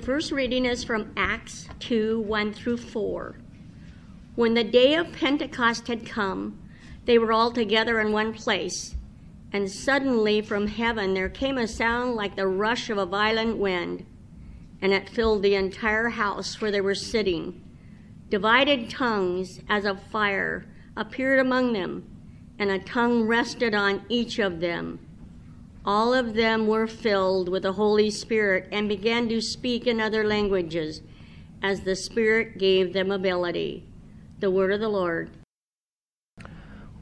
The first reading is from Acts 2 1 through 4. When the day of Pentecost had come, they were all together in one place. And suddenly from heaven there came a sound like the rush of a violent wind, and it filled the entire house where they were sitting. Divided tongues as of fire appeared among them, and a tongue rested on each of them. All of them were filled with the Holy Spirit and began to speak in other languages as the Spirit gave them ability. The word of the Lord.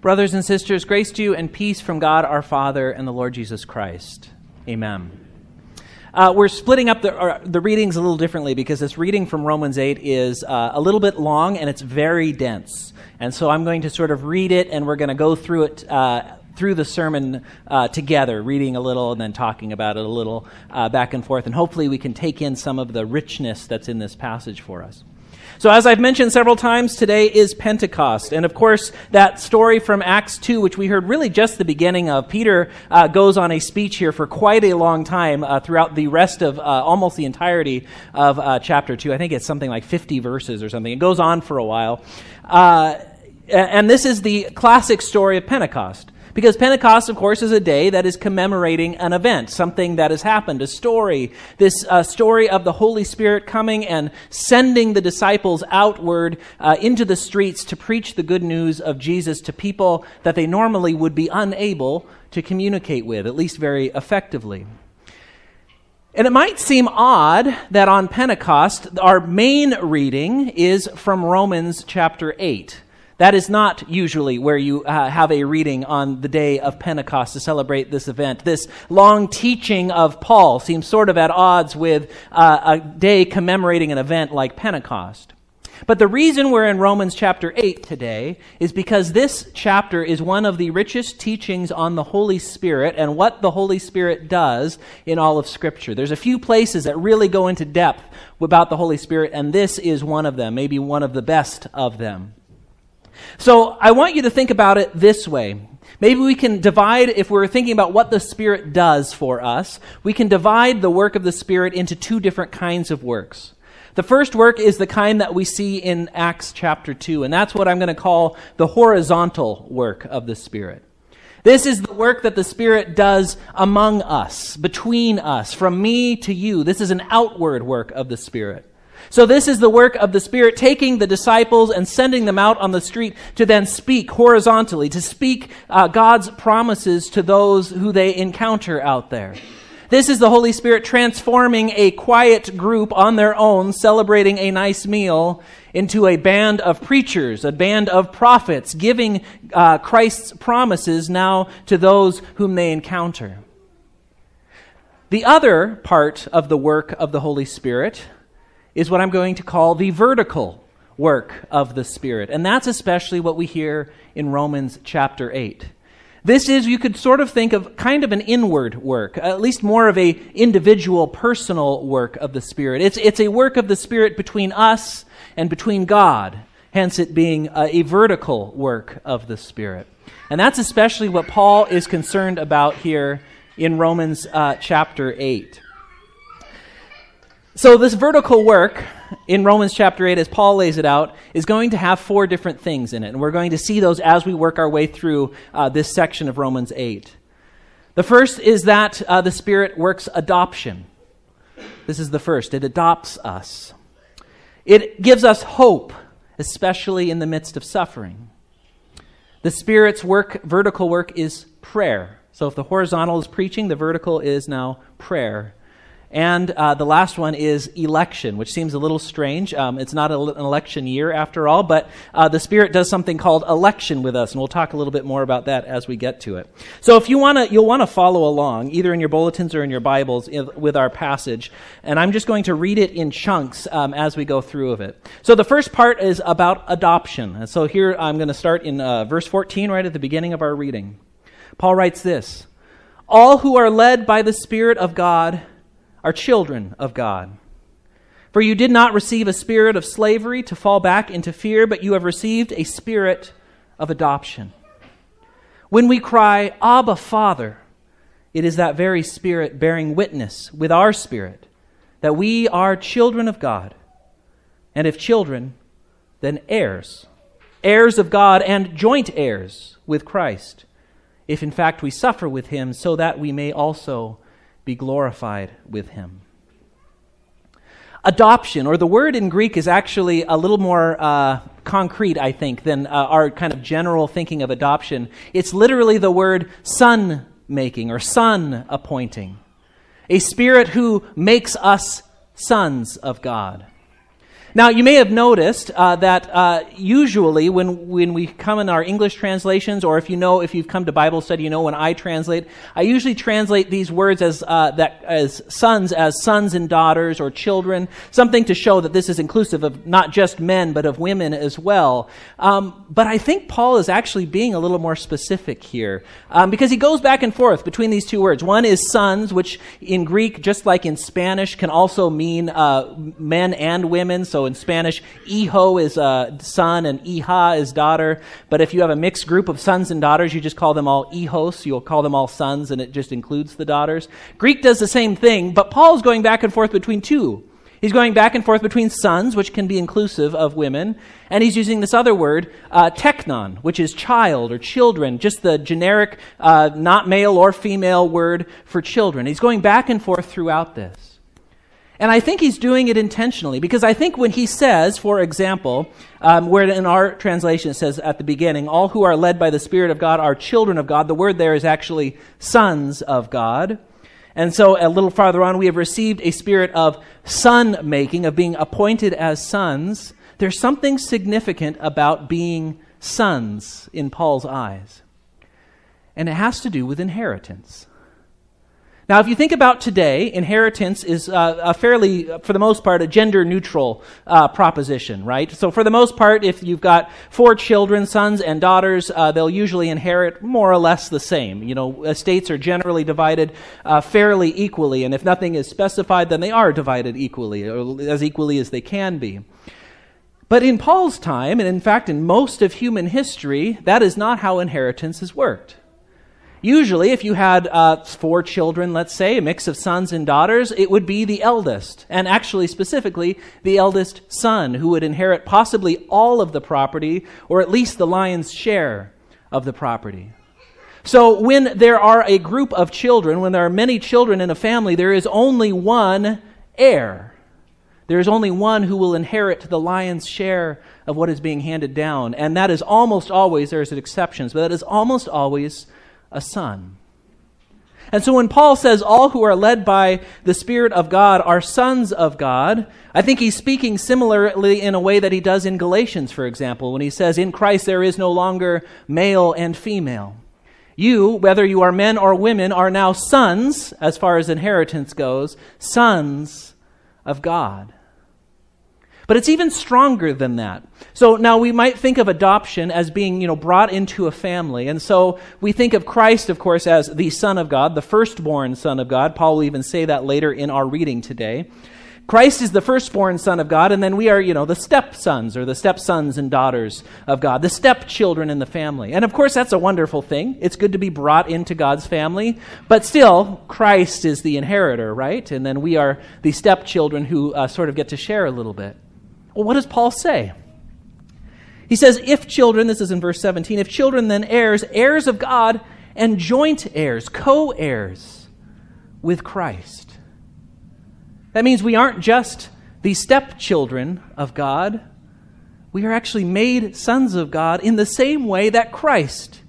Brothers and sisters, grace to you and peace from God our Father and the Lord Jesus Christ. Amen. Uh, we're splitting up the, uh, the readings a little differently because this reading from Romans 8 is uh, a little bit long and it's very dense. And so I'm going to sort of read it and we're going to go through it uh, through the sermon uh, together, reading a little and then talking about it a little uh, back and forth. And hopefully we can take in some of the richness that's in this passage for us. So, as I've mentioned several times, today is Pentecost. And of course, that story from Acts 2, which we heard really just the beginning of, Peter uh, goes on a speech here for quite a long time uh, throughout the rest of uh, almost the entirety of uh, chapter 2. I think it's something like 50 verses or something. It goes on for a while. Uh, and this is the classic story of Pentecost. Because Pentecost, of course, is a day that is commemorating an event, something that has happened, a story. This uh, story of the Holy Spirit coming and sending the disciples outward uh, into the streets to preach the good news of Jesus to people that they normally would be unable to communicate with, at least very effectively. And it might seem odd that on Pentecost, our main reading is from Romans chapter 8. That is not usually where you uh, have a reading on the day of Pentecost to celebrate this event. This long teaching of Paul seems sort of at odds with uh, a day commemorating an event like Pentecost. But the reason we're in Romans chapter 8 today is because this chapter is one of the richest teachings on the Holy Spirit and what the Holy Spirit does in all of Scripture. There's a few places that really go into depth about the Holy Spirit, and this is one of them, maybe one of the best of them. So I want you to think about it this way. Maybe we can divide, if we're thinking about what the Spirit does for us, we can divide the work of the Spirit into two different kinds of works. The first work is the kind that we see in Acts chapter 2, and that's what I'm going to call the horizontal work of the Spirit. This is the work that the Spirit does among us, between us, from me to you. This is an outward work of the Spirit. So this is the work of the Spirit, taking the disciples and sending them out on the street to then speak horizontally, to speak uh, God's promises to those who they encounter out there. This is the Holy Spirit transforming a quiet group on their own, celebrating a nice meal, into a band of preachers, a band of prophets, giving uh, Christ's promises now to those whom they encounter. The other part of the work of the Holy Spirit is what I'm going to call the vertical work of the Spirit. And that's especially what we hear in Romans chapter 8. This is, you could sort of think of kind of an inward work, at least more of a individual, personal work of the Spirit. It's, it's a work of the Spirit between us and between God, hence it being a, a vertical work of the Spirit. And that's especially what Paul is concerned about here in Romans uh, chapter 8. So, this vertical work in Romans chapter 8, as Paul lays it out, is going to have four different things in it. And we're going to see those as we work our way through uh, this section of Romans 8. The first is that uh, the Spirit works adoption. This is the first. It adopts us, it gives us hope, especially in the midst of suffering. The Spirit's work, vertical work, is prayer. So if the horizontal is preaching, the vertical is now prayer. And uh, the last one is election, which seems a little strange. Um, it's not a, an election year after all, but uh, the Spirit does something called election with us, and we'll talk a little bit more about that as we get to it. So, if you want to, you'll want to follow along, either in your bulletins or in your Bibles, with our passage. And I'm just going to read it in chunks um, as we go through of it. So, the first part is about adoption. And so, here I'm going to start in uh, verse 14, right at the beginning of our reading. Paul writes this: "All who are led by the Spirit of God." Are children of God. For you did not receive a spirit of slavery to fall back into fear, but you have received a spirit of adoption. When we cry, Abba, Father, it is that very spirit bearing witness with our spirit that we are children of God, and if children, then heirs, heirs of God and joint heirs with Christ, if in fact we suffer with him, so that we may also be glorified with him. Adoption, or the word in Greek is actually a little more uh, concrete, I think, than uh, our kind of general thinking of adoption. It's literally the word son making or son appointing a spirit who makes us sons of God. Now, you may have noticed uh, that uh, usually when, when we come in our English translations, or if you know, if you've come to Bible study, you know when I translate, I usually translate these words as, uh, that, as sons as sons and daughters or children, something to show that this is inclusive of not just men, but of women as well. Um, but I think Paul is actually being a little more specific here um, because he goes back and forth between these two words. One is sons, which in Greek, just like in Spanish, can also mean uh, men and women. So in Spanish, hijo is uh, son and hija is daughter. But if you have a mixed group of sons and daughters, you just call them all hijos. You'll call them all sons, and it just includes the daughters. Greek does the same thing, but Paul's going back and forth between two. He's going back and forth between sons, which can be inclusive of women, and he's using this other word, uh, teknon, which is child or children, just the generic, uh, not male or female word for children. He's going back and forth throughout this. And I think he's doing it intentionally because I think when he says, for example, um, where in our translation it says at the beginning, all who are led by the Spirit of God are children of God, the word there is actually sons of God. And so a little farther on, we have received a spirit of son making, of being appointed as sons. There's something significant about being sons in Paul's eyes. And it has to do with inheritance. Now, if you think about today, inheritance is uh, a fairly, for the most part, a gender neutral uh, proposition, right? So, for the most part, if you've got four children, sons and daughters, uh, they'll usually inherit more or less the same. You know, estates are generally divided uh, fairly equally, and if nothing is specified, then they are divided equally, or as equally as they can be. But in Paul's time, and in fact in most of human history, that is not how inheritance has worked. Usually, if you had uh, four children, let's say, a mix of sons and daughters, it would be the eldest, and actually, specifically, the eldest son who would inherit possibly all of the property, or at least the lion's share of the property. So, when there are a group of children, when there are many children in a family, there is only one heir. There is only one who will inherit the lion's share of what is being handed down. And that is almost always, there's exceptions, but that is almost always a son. And so when Paul says all who are led by the Spirit of God are sons of God, I think he's speaking similarly in a way that he does in Galatians, for example, when he says, In Christ there is no longer male and female. You, whether you are men or women, are now sons, as far as inheritance goes, sons of God. But it's even stronger than that. So now we might think of adoption as being, you know, brought into a family. And so we think of Christ, of course, as the Son of God, the firstborn Son of God. Paul will even say that later in our reading today. Christ is the firstborn Son of God, and then we are, you know, the stepsons or the stepsons and daughters of God, the stepchildren in the family. And of course, that's a wonderful thing. It's good to be brought into God's family, but still, Christ is the inheritor, right? And then we are the stepchildren who uh, sort of get to share a little bit. Well, what does Paul say? He says, if children, this is in verse 17, if children, then heirs, heirs of God, and joint heirs, co heirs with Christ. That means we aren't just the stepchildren of God, we are actually made sons of God in the same way that Christ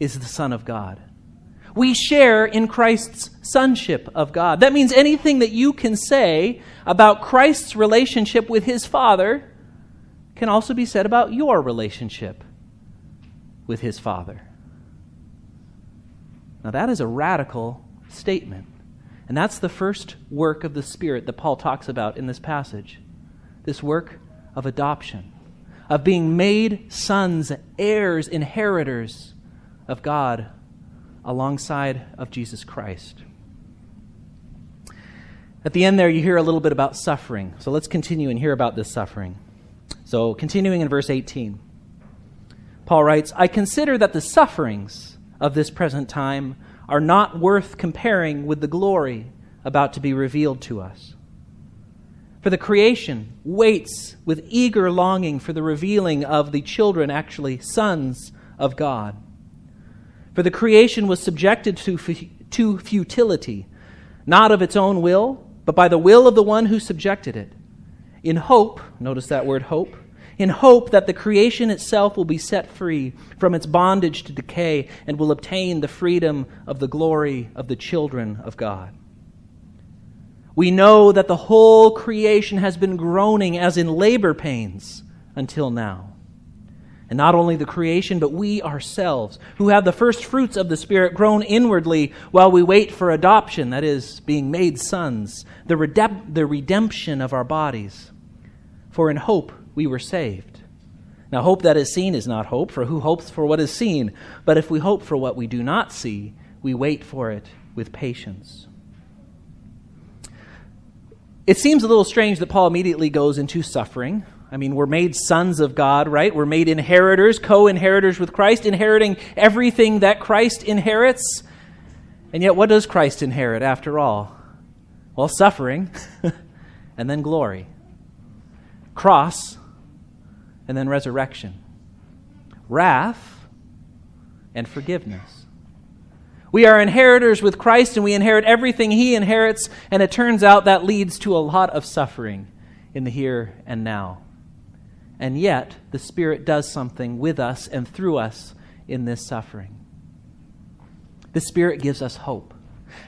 is the Son of God. We share in Christ's sonship of God. That means anything that you can say about Christ's relationship with his Father can also be said about your relationship with his Father. Now, that is a radical statement. And that's the first work of the Spirit that Paul talks about in this passage this work of adoption, of being made sons, heirs, inheritors of God alongside of Jesus Christ. At the end there, you hear a little bit about suffering. So let's continue and hear about this suffering. So, continuing in verse 18, Paul writes I consider that the sufferings of this present time are not worth comparing with the glory about to be revealed to us. For the creation waits with eager longing for the revealing of the children, actually sons of God. For the creation was subjected to, to futility, not of its own will, but by the will of the one who subjected it. In hope, notice that word hope, in hope that the creation itself will be set free from its bondage to decay and will obtain the freedom of the glory of the children of God. We know that the whole creation has been groaning as in labor pains until now. And not only the creation, but we ourselves, who have the first fruits of the Spirit, groan inwardly while we wait for adoption, that is, being made sons, the, redep- the redemption of our bodies. For in hope we were saved. Now, hope that is seen is not hope, for who hopes for what is seen? But if we hope for what we do not see, we wait for it with patience. It seems a little strange that Paul immediately goes into suffering I mean, we're made sons of God, right? We're made inheritors, co inheritors with Christ, inheriting everything that Christ inherits. And yet, what does Christ inherit after all? Well, suffering, and then glory, cross, and then resurrection, wrath, and forgiveness. We are inheritors with Christ, and we inherit everything He inherits, and it turns out that leads to a lot of suffering in the here and now. And yet, the Spirit does something with us and through us in this suffering. The Spirit gives us hope.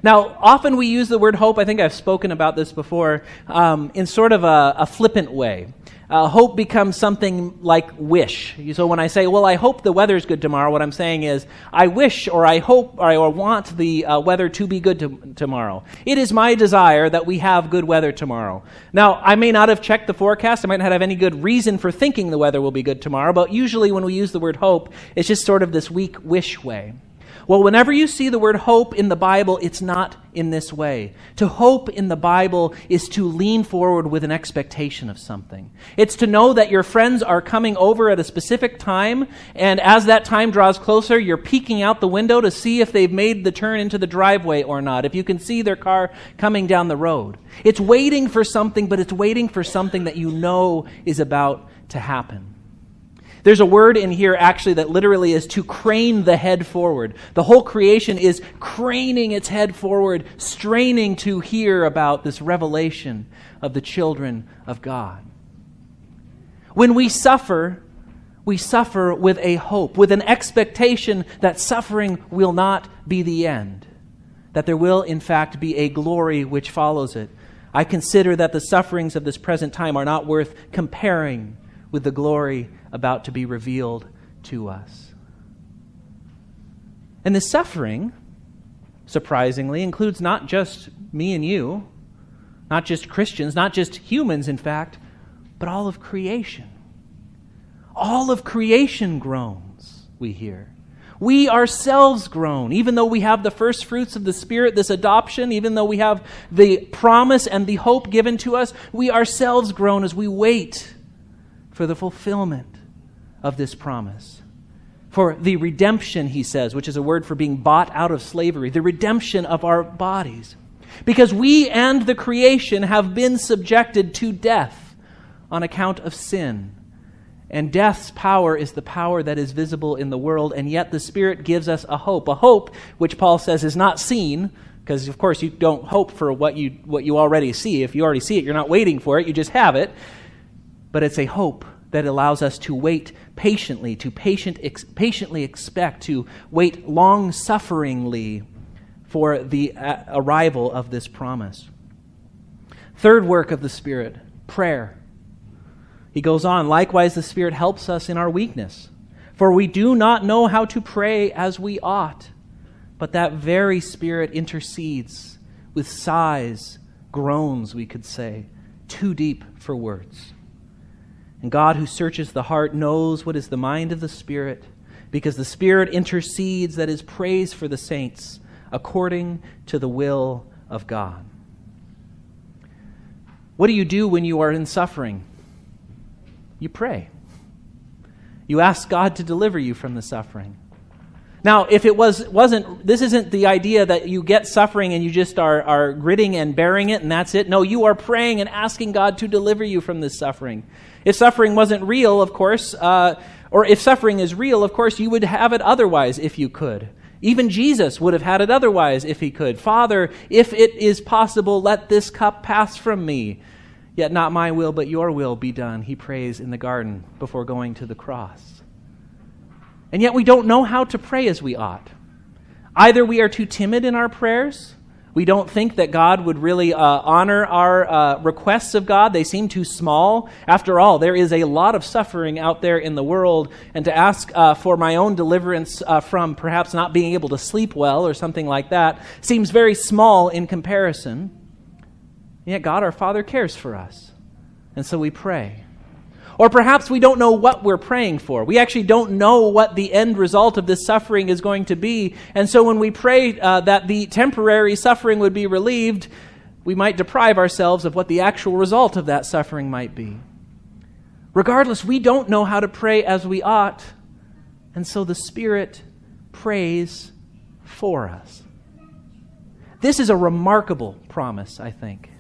Now, often we use the word hope, I think I've spoken about this before, um, in sort of a, a flippant way uh, hope becomes something like wish. So when I say, well, I hope the weather's good tomorrow, what I'm saying is, I wish or I hope or I want the uh, weather to be good to- tomorrow. It is my desire that we have good weather tomorrow. Now, I may not have checked the forecast. I might not have any good reason for thinking the weather will be good tomorrow, but usually when we use the word hope, it's just sort of this weak wish way. Well, whenever you see the word hope in the Bible, it's not in this way. To hope in the Bible is to lean forward with an expectation of something. It's to know that your friends are coming over at a specific time, and as that time draws closer, you're peeking out the window to see if they've made the turn into the driveway or not, if you can see their car coming down the road. It's waiting for something, but it's waiting for something that you know is about to happen. There's a word in here actually that literally is to crane the head forward. The whole creation is craning its head forward, straining to hear about this revelation of the children of God. When we suffer, we suffer with a hope, with an expectation that suffering will not be the end, that there will, in fact, be a glory which follows it. I consider that the sufferings of this present time are not worth comparing with the glory about to be revealed to us. And the suffering, surprisingly, includes not just me and you, not just Christians, not just humans, in fact, but all of creation. All of creation groans, we hear. We ourselves groan, even though we have the first fruits of the Spirit, this adoption, even though we have the promise and the hope given to us, we ourselves groan as we wait for the fulfillment of this promise. For the redemption, he says, which is a word for being bought out of slavery, the redemption of our bodies. Because we and the creation have been subjected to death on account of sin. And death's power is the power that is visible in the world, and yet the Spirit gives us a hope. A hope which Paul says is not seen, because of course you don't hope for what you, what you already see. If you already see it, you're not waiting for it, you just have it. But it's a hope that allows us to wait patiently, to patient, ex- patiently expect, to wait long sufferingly for the uh, arrival of this promise. Third work of the Spirit, prayer. He goes on, likewise, the Spirit helps us in our weakness. For we do not know how to pray as we ought, but that very Spirit intercedes with sighs, groans, we could say, too deep for words. And God, who searches the heart, knows what is the mind of the Spirit, because the Spirit intercedes, that is, prays for the saints, according to the will of God. What do you do when you are in suffering? You pray. You ask God to deliver you from the suffering. Now, if it was, wasn't, this isn't the idea that you get suffering and you just are, are gritting and bearing it and that's it. No, you are praying and asking God to deliver you from this suffering. If suffering wasn't real, of course, uh, or if suffering is real, of course, you would have it otherwise if you could. Even Jesus would have had it otherwise if he could. Father, if it is possible, let this cup pass from me. Yet not my will, but your will be done, he prays in the garden before going to the cross. And yet we don't know how to pray as we ought. Either we are too timid in our prayers, we don't think that God would really uh, honor our uh, requests of God. They seem too small. After all, there is a lot of suffering out there in the world, and to ask uh, for my own deliverance uh, from perhaps not being able to sleep well or something like that seems very small in comparison. Yet, God our Father cares for us. And so we pray. Or perhaps we don't know what we're praying for. We actually don't know what the end result of this suffering is going to be. And so when we pray uh, that the temporary suffering would be relieved, we might deprive ourselves of what the actual result of that suffering might be. Regardless, we don't know how to pray as we ought. And so the Spirit prays for us. This is a remarkable promise, I think.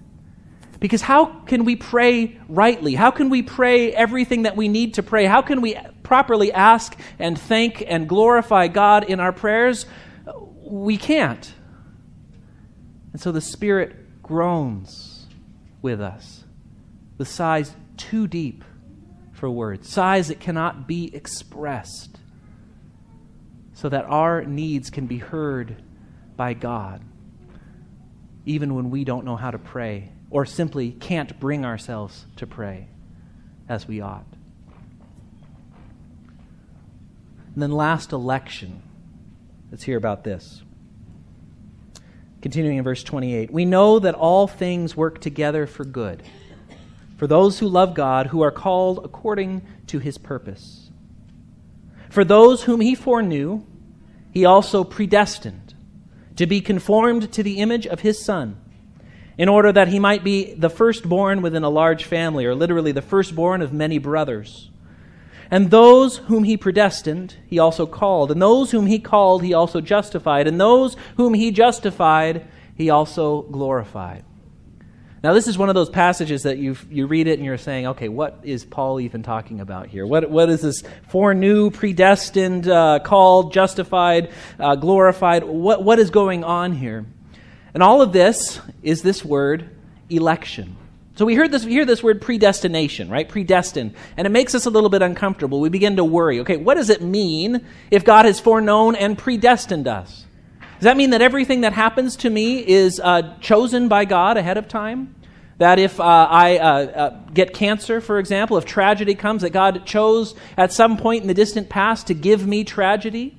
Because how can we pray rightly? How can we pray everything that we need to pray? How can we properly ask and thank and glorify God in our prayers? We can't. And so the Spirit groans with us with sighs too deep for words, sighs that cannot be expressed, so that our needs can be heard by God, even when we don't know how to pray or simply can't bring ourselves to pray as we ought. And then, last election. Let's hear about this. Continuing in verse 28 We know that all things work together for good, for those who love God, who are called according to his purpose. For those whom he foreknew, he also predestined to be conformed to the image of his Son in order that he might be the firstborn within a large family, or literally the firstborn of many brothers. And those whom he predestined, he also called. And those whom he called, he also justified. And those whom he justified, he also glorified. Now, this is one of those passages that you you read it and you're saying, okay, what is Paul even talking about here? What, what is this foreknew, predestined, uh, called, justified, uh, glorified? What, what is going on here? And all of this is this word election. So we heard this, we hear this word predestination, right? Predestined. And it makes us a little bit uncomfortable. We begin to worry. Okay, what does it mean if God has foreknown and predestined us? Does that mean that everything that happens to me is uh, chosen by God ahead of time? That if uh, I uh, uh get cancer, for example, if tragedy comes, that God chose at some point in the distant past to give me tragedy?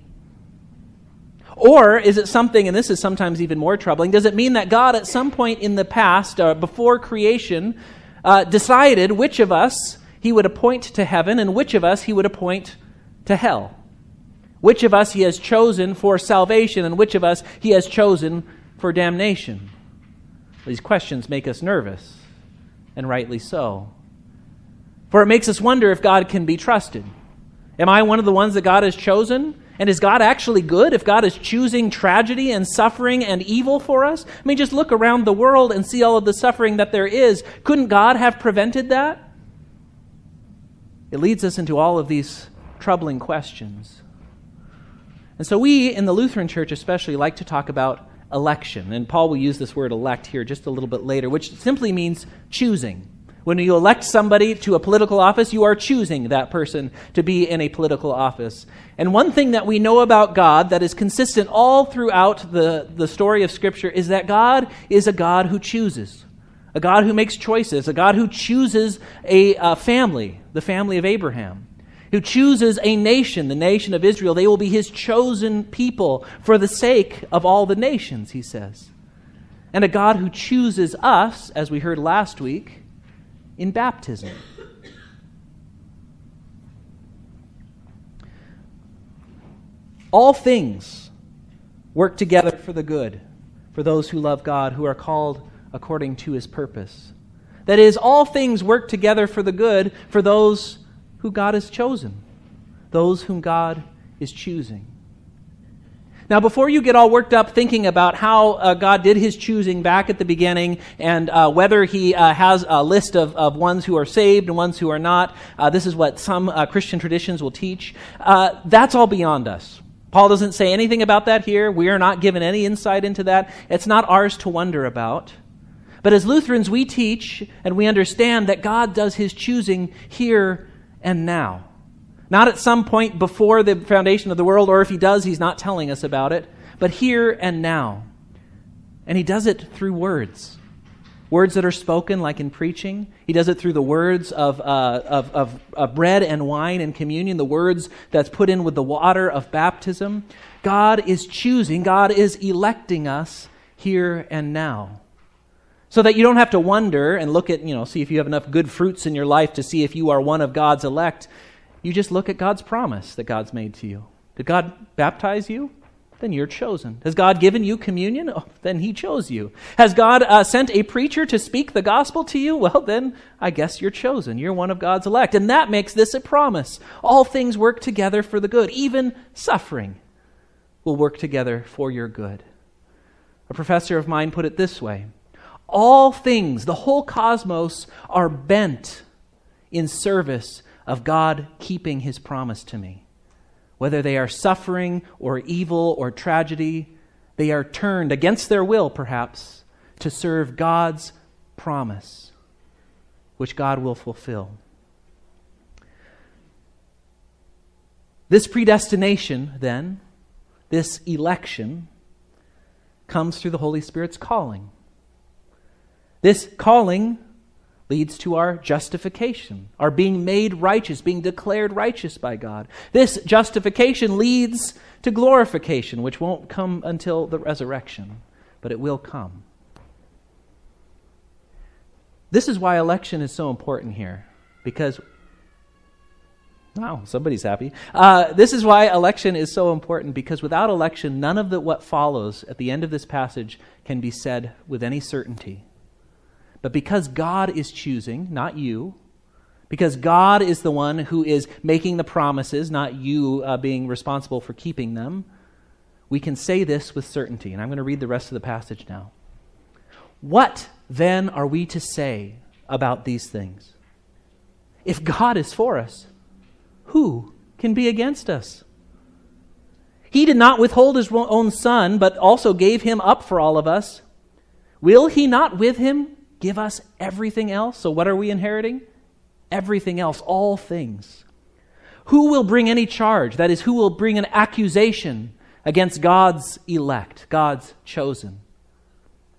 Or is it something, and this is sometimes even more troubling, does it mean that God at some point in the past, uh, before creation, uh, decided which of us he would appoint to heaven and which of us he would appoint to hell? Which of us he has chosen for salvation and which of us he has chosen for damnation? These questions make us nervous, and rightly so. For it makes us wonder if God can be trusted. Am I one of the ones that God has chosen? And is God actually good if God is choosing tragedy and suffering and evil for us? I mean, just look around the world and see all of the suffering that there is. Couldn't God have prevented that? It leads us into all of these troubling questions. And so, we in the Lutheran Church especially like to talk about election. And Paul will use this word elect here just a little bit later, which simply means choosing. When you elect somebody to a political office, you are choosing that person to be in a political office. And one thing that we know about God that is consistent all throughout the, the story of Scripture is that God is a God who chooses, a God who makes choices, a God who chooses a, a family, the family of Abraham, who chooses a nation, the nation of Israel. They will be his chosen people for the sake of all the nations, he says. And a God who chooses us, as we heard last week in baptism. All things work together for the good for those who love God, who are called according to his purpose. That is, all things work together for the good for those who God has chosen, those whom God is choosing. Now, before you get all worked up thinking about how uh, God did his choosing back at the beginning and uh, whether he uh, has a list of, of ones who are saved and ones who are not, uh, this is what some uh, Christian traditions will teach. Uh, that's all beyond us. Paul doesn't say anything about that here. We are not given any insight into that. It's not ours to wonder about. But as Lutherans, we teach and we understand that God does his choosing here and now. Not at some point before the foundation of the world, or if he does, he's not telling us about it, but here and now. And he does it through words. Words that are spoken, like in preaching. He does it through the words of, uh, of, of, of bread and wine and communion, the words that's put in with the water of baptism. God is choosing, God is electing us here and now. So that you don't have to wonder and look at, you know, see if you have enough good fruits in your life to see if you are one of God's elect. You just look at God's promise that God's made to you. Did God baptize you? Then you're chosen. Has God given you communion? Oh, then He chose you. Has God uh, sent a preacher to speak the gospel to you? Well, then I guess you're chosen. You're one of God's elect. And that makes this a promise. All things work together for the good, even suffering will work together for your good. A professor of mine put it this way All things, the whole cosmos, are bent in service of God keeping his promise to me. Whether they are suffering or evil or tragedy, they are turned against their will, perhaps, to serve God's promise, which God will fulfill. This predestination, then, this election, comes through the Holy Spirit's calling. This calling leads to our justification, our being made righteous, being declared righteous by God. This justification leads to glorification, which won't come until the resurrection, but it will come. This is why election is so important here, because Wow, somebody's happy. Uh, this is why election is so important because without election, none of the, what follows at the end of this passage can be said with any certainty. But because God is choosing, not you, because God is the one who is making the promises, not you uh, being responsible for keeping them, we can say this with certainty. And I'm going to read the rest of the passage now. What then are we to say about these things? If God is for us, who can be against us? He did not withhold his own son, but also gave him up for all of us. Will he not with him give us everything else. So, what are we inheriting? Everything else, all things. Who will bring any charge? That is, who will bring an accusation against God's elect, God's chosen?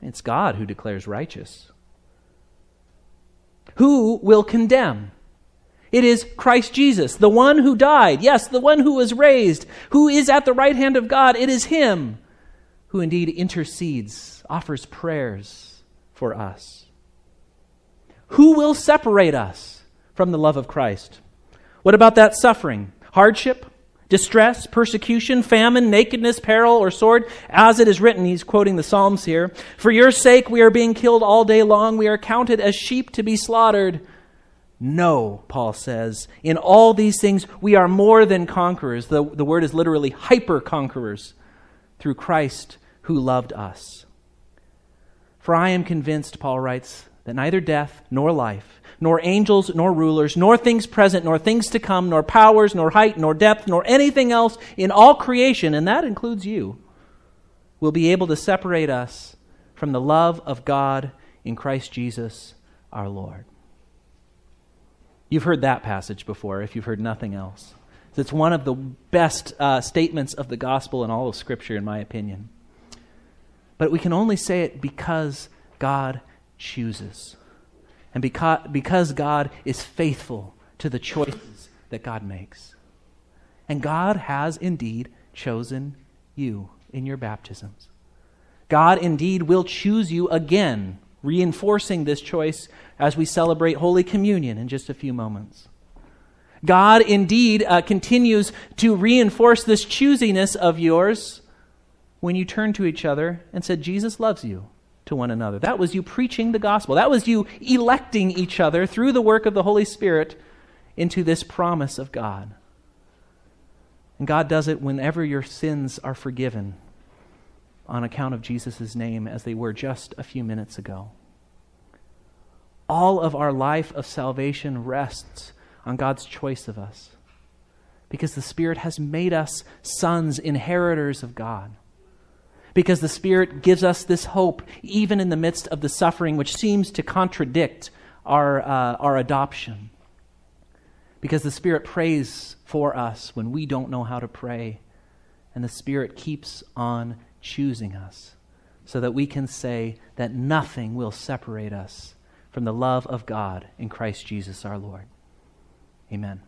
It's God who declares righteous. Who will condemn? It is Christ Jesus, the one who died, yes, the one who was raised, who is at the right hand of God. It is Him who indeed intercedes, offers prayers for us. Who will separate us from the love of Christ? What about that suffering? Hardship? Distress, persecution, famine, nakedness, peril, or sword? As it is written, he's quoting the Psalms here. For your sake we are being killed all day long. We are counted as sheep to be slaughtered. No, Paul says. In all these things we are more than conquerors. The, the word is literally hyper conquerors through Christ who loved us. For I am convinced, Paul writes, that neither death nor life, nor angels nor rulers, nor things present, nor things to come, nor powers, nor height, nor depth, nor anything else in all creation, and that includes you, will be able to separate us from the love of God in Christ Jesus our Lord. You've heard that passage before if you've heard nothing else. It's one of the best uh, statements of the gospel in all of Scripture, in my opinion. But we can only say it because God chooses. And because, because God is faithful to the choices that God makes. And God has indeed chosen you in your baptisms. God indeed will choose you again, reinforcing this choice as we celebrate Holy Communion in just a few moments. God indeed uh, continues to reinforce this choosiness of yours when you turn to each other and said, Jesus loves you to one another. That was you preaching the gospel. That was you electing each other through the work of the Holy Spirit into this promise of God. And God does it whenever your sins are forgiven on account of Jesus' name, as they were just a few minutes ago. All of our life of salvation rests on God's choice of us because the Spirit has made us sons, inheritors of God. Because the Spirit gives us this hope even in the midst of the suffering which seems to contradict our, uh, our adoption. Because the Spirit prays for us when we don't know how to pray. And the Spirit keeps on choosing us so that we can say that nothing will separate us from the love of God in Christ Jesus our Lord. Amen.